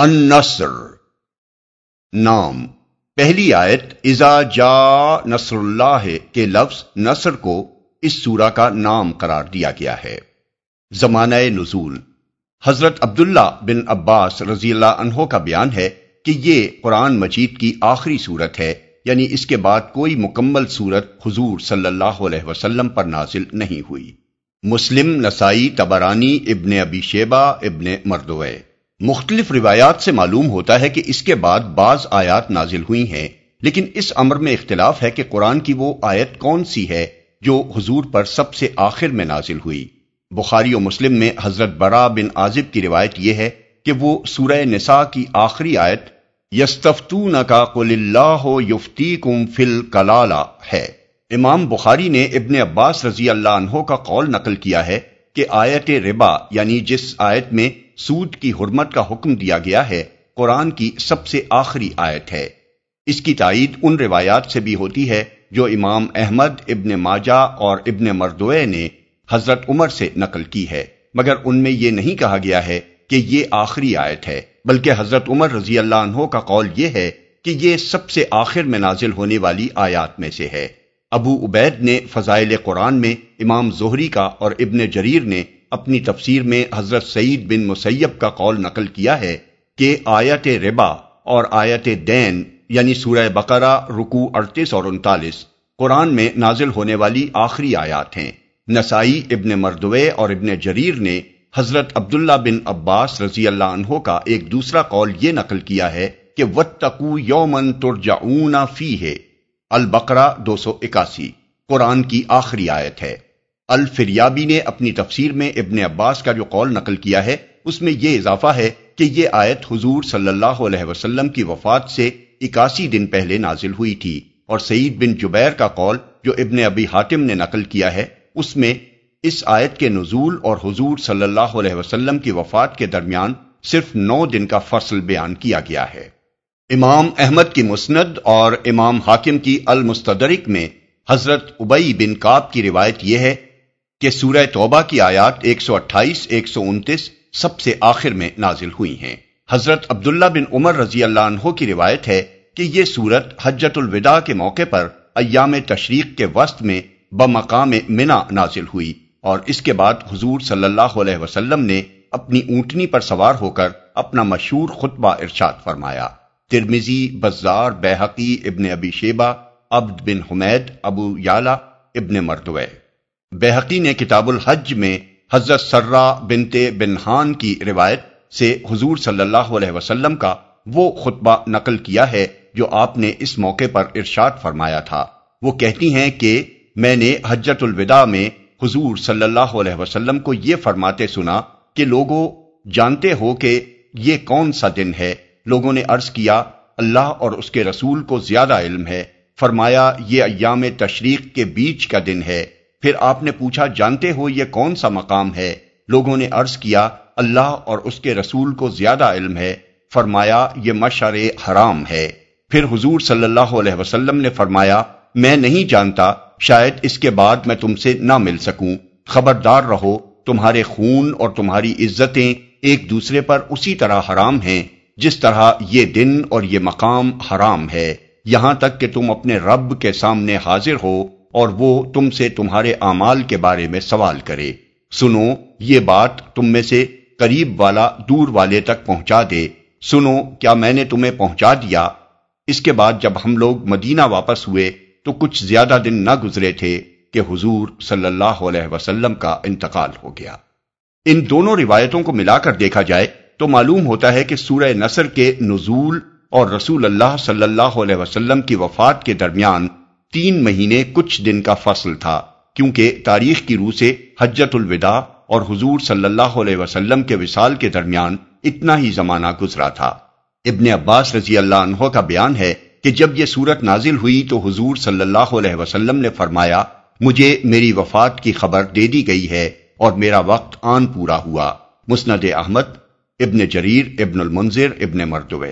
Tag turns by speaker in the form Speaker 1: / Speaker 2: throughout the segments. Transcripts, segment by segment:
Speaker 1: النصر، نام۔ پہلی آیت ازا جا نصر اللہ کے لفظ نصر کو اس سورہ کا نام قرار دیا گیا ہے۔ زمانہ نزول۔ حضرت عبداللہ بن عباس رضی اللہ عنہ کا بیان ہے کہ یہ قرآن مجید کی آخری صورت ہے یعنی اس کے بعد کوئی مکمل صورت حضور صلی اللہ علیہ وسلم پر نازل نہیں ہوئی۔ مسلم، نسائی، تبرانی، ابن ابی شیبہ، ابن مردوئے مختلف روایات سے معلوم ہوتا ہے کہ اس کے بعد بعض آیات نازل ہوئی ہیں، لیکن اس امر میں اختلاف ہے کہ قرآن کی وہ آیت کون سی ہے جو حضور پر سب سے آخر میں نازل ہوئی۔ بخاری و مسلم میں حضرت برا بن عازب کی روایت یہ ہے کہ وہ سورہ نساء کی آخری آیت یستفتون کا قل اللہ یفتی کم فل ہے۔ امام بخاری نے ابن عباس رضی اللہ عنہ کا قول نقل کیا ہے کہ آیت ربا یعنی جس آیت میں سود کی حرمت کا حکم دیا گیا ہے، قرآن کی سب سے آخری آیت ہے۔ اس کی تائید ان روایات سے بھی ہوتی ہے جو امام احمد، ابن ماجہ اور ابن مردوئے نے حضرت عمر سے نقل کی ہے۔ مگر ان میں یہ نہیں کہا گیا ہے کہ یہ آخری آیت ہے، بلکہ حضرت عمر رضی اللہ عنہ کا قول یہ ہے کہ یہ سب سے آخر میں نازل ہونے والی آیات میں سے ہے۔ ابو عبید نے فضائل قرآن میں امام زہری کا اور ابن جریر نے اپنی تفسیر میں حضرت سعید بن مسیب کا قول نقل کیا ہے کہ آیت ربا اور آیت دین یعنی سورہ بقرہ رکو اڑتیس اور انتالیس قرآن میں نازل ہونے والی آخری آیات ہیں۔ نسائی ابن مردوے اور ابن جریر نے حضرت عبداللہ بن عباس رضی اللہ عنہ کا ایک دوسرا قول یہ نقل کیا ہے کہ وتقو یومن ترجعون فی ہے البقرہ دو سو اکاسی، قرآن کی آخری آیت ہے۔ الفریابی نے اپنی تفسیر میں ابن عباس کا جو قول نقل کیا ہے، اس میں یہ اضافہ ہے کہ یہ آیت حضور صلی اللہ علیہ وسلم کی وفات سے اکاسی دن پہلے نازل ہوئی تھی۔ اور سعید بن جبیر کا قول جو ابن ابی حاتم نے نقل کیا ہے، اس میں اس آیت کے نزول اور حضور صلی اللہ علیہ وسلم کی وفات کے درمیان صرف نو دن کا فصل بیان کیا گیا ہے۔ امام احمد کی مسند اور امام حاکم کی المستدرک میں حضرت ابئی بن کاب کی روایت یہ ہے کہ سورہ توبہ کی آیات 128 129 سب سے آخر میں نازل ہوئی ہیں۔ حضرت عبداللہ بن عمر رضی اللہ عنہ کی روایت ہے کہ یہ سورت حجت الوداع کے موقع پر ایام تشریق کے وسط میں بمقام منا نازل ہوئی اور اس کے بعد حضور صلی اللہ علیہ وسلم نے اپنی اونٹنی پر سوار ہو کر اپنا مشہور خطبہ ارشاد فرمایا۔ ترمیزی بزار بحقی ابن ابی شیبہ، عبد بن حمید، ابو یالا، ابن مردوے۔ بحقی نے کتاب الحج میں حضرت سرا بنتے بنہان کی روایت سے حضور صلی اللہ علیہ وسلم کا وہ خطبہ نقل کیا ہے جو آپ نے اس موقع پر ارشاد فرمایا تھا۔ وہ کہتی ہیں کہ میں نے حجت الوداع میں حضور صلی اللہ علیہ وسلم کو یہ فرماتے سنا کہ لوگوں، جانتے ہو کہ یہ کون سا دن ہے؟ لوگوں نے عرض کیا، اللہ اور اس کے رسول کو زیادہ علم ہے۔ فرمایا، یہ ایام تشریق کے بیچ کا دن ہے۔ پھر آپ نے پوچھا، جانتے ہو یہ کون سا مقام ہے؟ لوگوں نے عرض کیا، اللہ اور اس کے رسول کو زیادہ علم ہے۔ فرمایا، یہ مشر حرام ہے۔ پھر حضور صلی اللہ علیہ وسلم نے فرمایا، میں نہیں جانتا، شاید اس کے بعد میں تم سے نہ مل سکوں۔ خبردار رہو، تمہارے خون اور تمہاری عزتیں ایک دوسرے پر اسی طرح حرام ہیں۔ جس طرح یہ دن اور یہ مقام حرام ہے، یہاں تک کہ تم اپنے رب کے سامنے حاضر ہو اور وہ تم سے تمہارے اعمال کے بارے میں سوال کرے۔ سنو، یہ بات تم میں سے قریب والا دور والے تک پہنچا دے۔ سنو، کیا میں نے تمہیں پہنچا دیا؟ اس کے بعد جب ہم لوگ مدینہ واپس ہوئے تو کچھ زیادہ دن نہ گزرے تھے کہ حضور صلی اللہ علیہ وسلم کا انتقال ہو گیا۔ ان دونوں روایتوں کو ملا کر دیکھا جائے تو معلوم ہوتا ہے کہ سورہ نصر کے نزول اور رسول اللہ صلی اللہ علیہ وسلم کی وفات کے درمیان تین مہینے کچھ دن کا فصل تھا، کیونکہ تاریخ کی روح سے حجت الوداع اور حضور صلی اللہ علیہ وسلم کے وصال کے درمیان اتنا ہی زمانہ گزرا تھا۔ ابن عباس رضی اللہ عنہ کا بیان ہے کہ جب یہ صورت نازل ہوئی تو حضور صلی اللہ علیہ وسلم نے فرمایا، مجھے میری وفات کی خبر دے دی گئی ہے اور میرا وقت آن پورا ہوا۔ مسند احمد ابن جریر، ابن المنظر ابن مردوے۔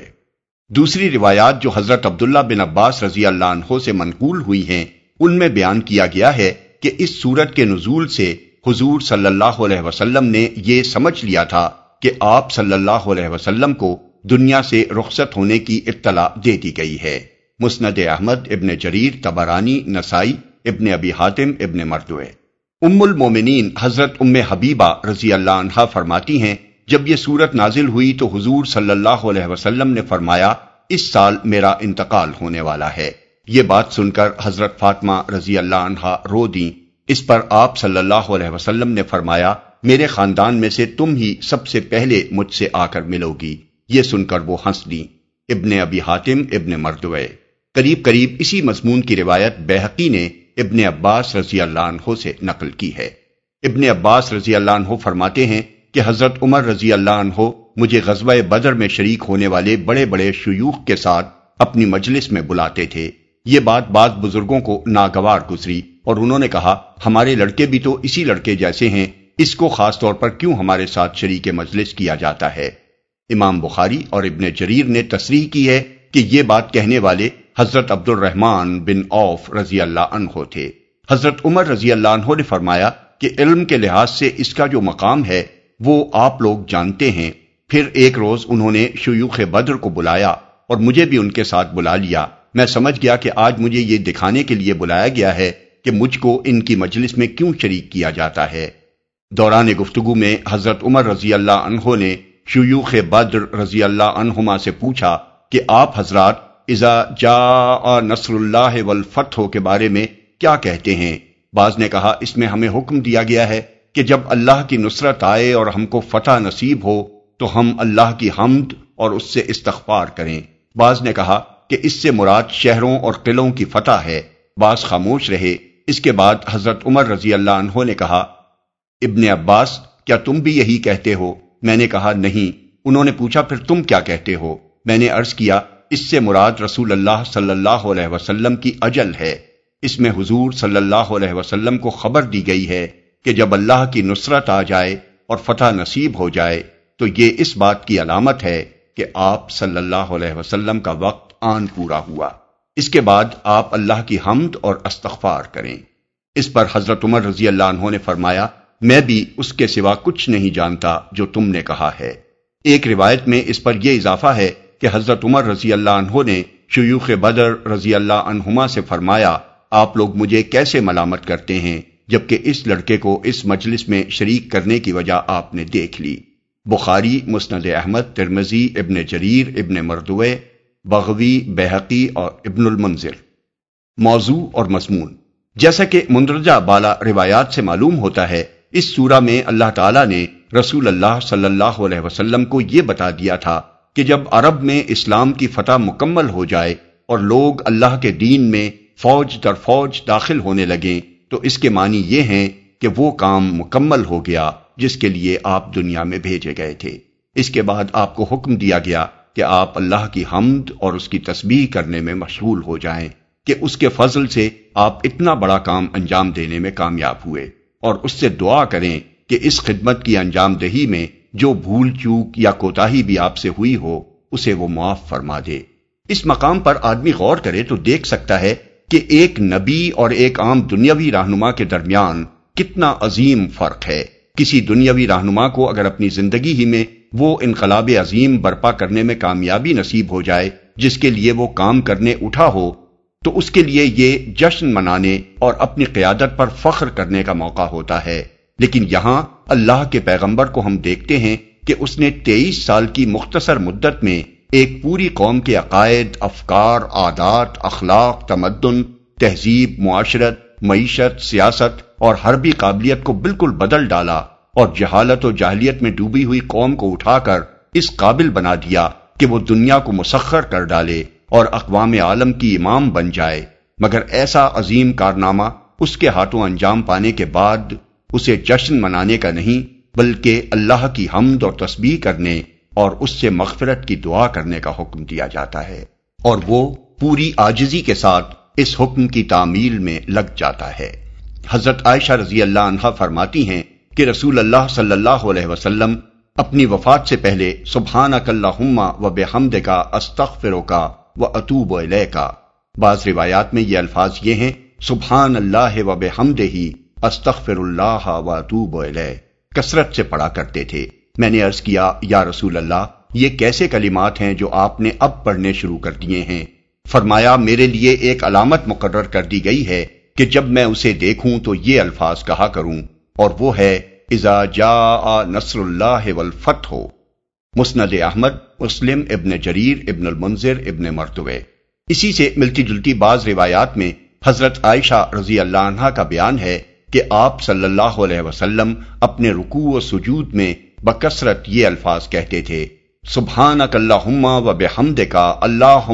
Speaker 1: دوسری روایات جو حضرت عبداللہ بن عباس رضی اللہ عنہ سے منقول ہوئی ہیں، ان میں بیان کیا گیا ہے کہ اس صورت کے نزول سے حضور صلی اللہ علیہ وسلم نے یہ سمجھ لیا تھا کہ آپ صلی اللہ علیہ وسلم کو دنیا سے رخصت ہونے کی اطلاع دے دی گئی ہے۔ مسند احمد، ابن جریر تبرانی نسائی، ابن ابی حاتم، ابن مردوے۔ ام المومنین حضرت ام حبیبہ رضی اللہ عنہ فرماتی ہیں جب یہ صورت نازل ہوئی تو حضور صلی اللہ علیہ وسلم نے فرمایا، اس سال میرا انتقال ہونے والا ہے۔ یہ بات سن کر حضرت فاطمہ رضی اللہ عنہ رو دیں۔ اس پر آپ صلی اللہ علیہ وسلم نے فرمایا، میرے خاندان میں سے تم ہی سب سے پہلے مجھ سے آ کر ملو گی یہ سن کر وہ ہنس دیں۔ ابن ابی حاتم، ابن مردوے۔ قریب قریب اسی مضمون کی روایت بحقی نے ابن عباس رضی اللہ عنہ سے نقل کی ہے۔ ابن عباس رضی اللہ عنہ فرماتے ہیں کہ حضرت عمر رضی اللہ عنہ مجھے غزوہ بدر میں شریک ہونے والے بڑے بڑے شیوخ کے ساتھ اپنی مجلس میں بلاتے تھے۔ یہ بات بعض بزرگوں کو ناگوار گزری اور انہوں نے کہا، ہمارے لڑکے بھی تو اسی لڑکے جیسے ہیں، اس کو خاص طور پر کیوں ہمارے ساتھ شریک مجلس کیا جاتا ہے؟ امام بخاری اور ابن جریر نے تصریح کی ہے کہ یہ بات کہنے والے حضرت عبد الرحمان بن اوف رضی اللہ عنہ تھے۔ حضرت عمر رضی اللہ عنہ نے فرمایا کہ علم کے لحاظ سے اس کا جو مقام ہے وہ آپ لوگ جانتے ہیں۔ پھر ایک روز انہوں نے شیوخ بدر کو بلایا اور مجھے بھی ان کے ساتھ بلا لیا۔ میں سمجھ گیا کہ آج مجھے یہ دکھانے کے لیے بلایا گیا ہے کہ مجھ کو ان کی مجلس میں کیوں شریک کیا جاتا ہے۔ دوران گفتگو میں حضرت عمر رضی اللہ عنہ نے شیوخ بدر رضی اللہ عنہما سے پوچھا کہ آپ حضرات اذا جا نصر اللہ والفتح کے بارے میں کیا کہتے ہیں؟ بعض نے کہا، اس میں ہمیں حکم دیا گیا ہے کہ جب اللہ کی نصرت آئے اور ہم کو فتح نصیب ہو، تو ہم اللہ کی حمد اور اس سے استغفار کریں۔ بعض نے کہا کہ اس سے مراد شہروں اور قلعوں کی فتح ہے۔ بعض خاموش رہے۔ اس کے بعد حضرت عمر رضی اللہ عنہ نے کہا، ابن عباس، کیا تم بھی یہی کہتے ہو؟ میں نے کہا، نہیں۔ انہوں نے پوچھا، پھر تم کیا کہتے ہو؟ میں نے عرض کیا، اس سے مراد رسول اللہ صلی اللہ علیہ وسلم کی اجل ہے۔ اس میں حضور صلی اللہ علیہ وسلم کو خبر دی گئی ہے۔ کہ جب اللہ کی نصرت آ جائے اور فتح نصیب ہو جائے، تو یہ اس بات کی علامت ہے کہ آپ صلی اللہ علیہ وسلم کا وقت آن پورا ہوا۔ اس کے بعد آپ اللہ کی حمد اور استغفار کریں۔ اس پر حضرت عمر رضی اللہ عنہ نے فرمایا، میں بھی اس کے سوا کچھ نہیں جانتا جو تم نے کہا ہے۔ ایک روایت میں اس پر یہ اضافہ ہے کہ حضرت عمر رضی اللہ عنہ نے شیوخ بدر رضی اللہ عنہما سے فرمایا، آپ لوگ مجھے کیسے ملامت کرتے ہیں؟ جبکہ اس لڑکے کو اس مجلس میں شریک کرنے کی وجہ آپ نے دیکھ لی۔ بخاری، مسند احمد ترمزی ابن جریر، ابن مردوے، بغوی بحقی اور ابن المنظر موضوع اور مضمون۔ جیسا کہ مندرجہ بالا روایات سے معلوم ہوتا ہے، اس سورہ میں اللہ تعالیٰ نے رسول اللہ صلی اللہ علیہ وسلم کو یہ بتا دیا تھا کہ جب عرب میں اسلام کی فتح مکمل ہو جائے اور لوگ اللہ کے دین میں فوج در فوج داخل ہونے لگیں تو اس کے معنی یہ ہیں کہ وہ کام مکمل ہو گیا جس کے لیے آپ دنیا میں بھیجے گئے تھے۔ اس کے بعد آپ کو حکم دیا گیا کہ آپ اللہ کی حمد اور اس کی تسبیح کرنے میں مشغول ہو جائیں کہ اس کے فضل سے آپ اتنا بڑا کام انجام دینے میں کامیاب ہوئے۔ اور اس سے دعا کریں کہ اس خدمت کی انجام دہی میں جو بھول چوک یا کوتاہی بھی آپ سے ہوئی ہو، اسے وہ معاف فرما دے۔ اس مقام پر آدمی غور کرے تو دیکھ سکتا ہے کہ ایک نبی اور ایک عام دنیاوی رہنما کے درمیان کتنا عظیم فرق ہے۔ کسی دنیاوی رہنما کو اگر اپنی زندگی ہی میں وہ انقلاب عظیم برپا کرنے میں کامیابی نصیب ہو جائے، جس کے لیے وہ کام کرنے اٹھا ہو، تو اس کے لیے یہ جشن منانے اور اپنی قیادت پر فخر کرنے کا موقع ہوتا ہے۔ لیکن یہاں اللہ کے پیغمبر کو ہم دیکھتے ہیں کہ اس نے تیئیس سال کی مختصر مدت میں ایک پوری قوم کے عقائد، افکار، عادات، اخلاق، تمدن، تہذیب، معاشرت، معیشت، سیاست اور حربی قابلیت کو بالکل بدل ڈالا اور جہالت و جاہلیت میں ڈوبی ہوئی قوم کو اٹھا کر اس قابل بنا دیا کہ وہ دنیا کو مسخر کر ڈالے اور اقوام عالم کی امام بن جائے۔ مگر ایسا عظیم کارنامہ اس کے ہاتھوں انجام پانے کے بعد اسے جشن منانے کا نہیں، بلکہ اللہ کی حمد اور تسبیح کرنے اور اس سے مغفرت کی دعا کرنے کا حکم دیا جاتا ہے اور وہ پوری آجزی کے ساتھ اس حکم کی تعمیل میں لگ جاتا ہے۔ حضرت عائشہ رضی اللہ عنہ فرماتی ہیں کہ رسول اللہ صلی اللہ علیہ وسلم اپنی وفات سے پہلے سبحان و بے حمد کا استخر کا و اطوب علیہ کا بعض روایات میں یہ الفاظ یہ ہیں، سبحان اللہ و بے حمد ہی استغفر اللہ و اتوب الیہ۔ کثرت سے پڑھا کرتے تھے۔ میں نے عرض کیا، یا رسول اللہ، یہ کیسے کلمات ہیں جو آپ نے اب پڑھنے شروع کر دیے ہیں؟ فرمایا، میرے لیے ایک علامت مقرر کر دی گئی ہے کہ جب میں اسے دیکھوں تو یہ الفاظ کہا کروں، اور وہ ہے ازا جا نصر اللہ والفتح ہو مسند احمد، مسلم، ابن جریر، ابن المنظر ابن مرتوے اسی سے ملتی جلتی بعض روایات میں حضرت عائشہ رضی اللہ عنہ کا بیان ہے کہ آپ صلی اللہ علیہ وسلم اپنے رکوع و سجود میں بکثرت یہ الفاظ کہتے تھے سبحان اللہ و بحمد کا اللہ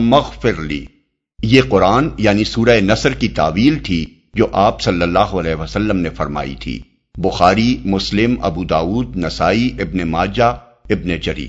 Speaker 1: لی۔ یہ قرآن یعنی سورہ نصر کی تعویل تھی جو آپ صلی اللہ علیہ وسلم نے فرمائی تھی۔ بخاری، مسلم، ابو داود، نسائی، ابن ماجہ، ابن جری۔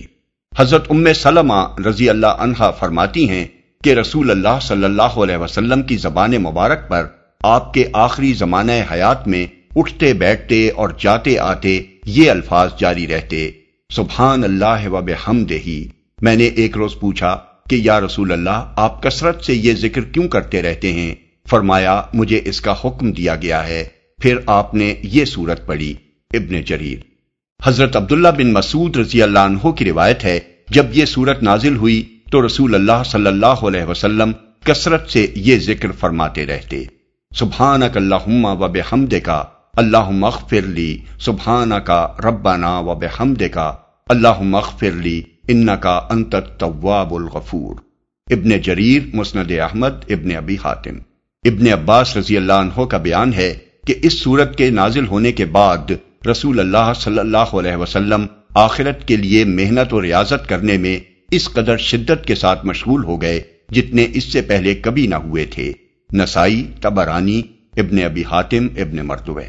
Speaker 1: حضرت ام سلمہ رضی اللہ عنہا فرماتی ہیں کہ رسول اللہ صلی اللہ علیہ وسلم کی زبان مبارک پر آپ کے آخری زمانہ حیات میں اٹھتے بیٹھتے اور جاتے آتے یہ الفاظ جاری رہتے، سبحان اللہ و بحمد ہی۔ میں نے ایک روز پوچھا کہ یا رسول اللہ، آپ کثرت سے یہ ذکر کیوں کرتے رہتے ہیں؟ فرمایا، مجھے اس کا حکم دیا گیا ہے۔ پھر آپ نے یہ صورت پڑھی، ابن جریر۔ حضرت عبداللہ بن مسعود رضی اللہ عنہ کی روایت ہے، جب یہ صورت نازل ہوئی تو رسول اللہ صلی اللہ علیہ وسلم کثرت سے یہ ذکر فرماتے رہتے۔ سبحانک اللہم و بحمد کا اللہ اغفر لی سبحانہ کا ربنا و بحمد کا اللہ اغفر لی ان کا انت التواب الغفور۔ ابن جریر، مسند احمد، ابن ابی حاتم۔ ابن عباس رضی اللہ عنہ کا بیان ہے کہ اس صورت کے نازل ہونے کے بعد رسول اللہ صلی اللہ علیہ وسلم آخرت کے لیے محنت و ریاضت کرنے میں اس قدر شدت کے ساتھ مشغول ہو گئے جتنے اس سے پہلے کبھی نہ ہوئے تھے۔ نسائی، تبرانی، ابن ابی حاتم، ابن مرتبہ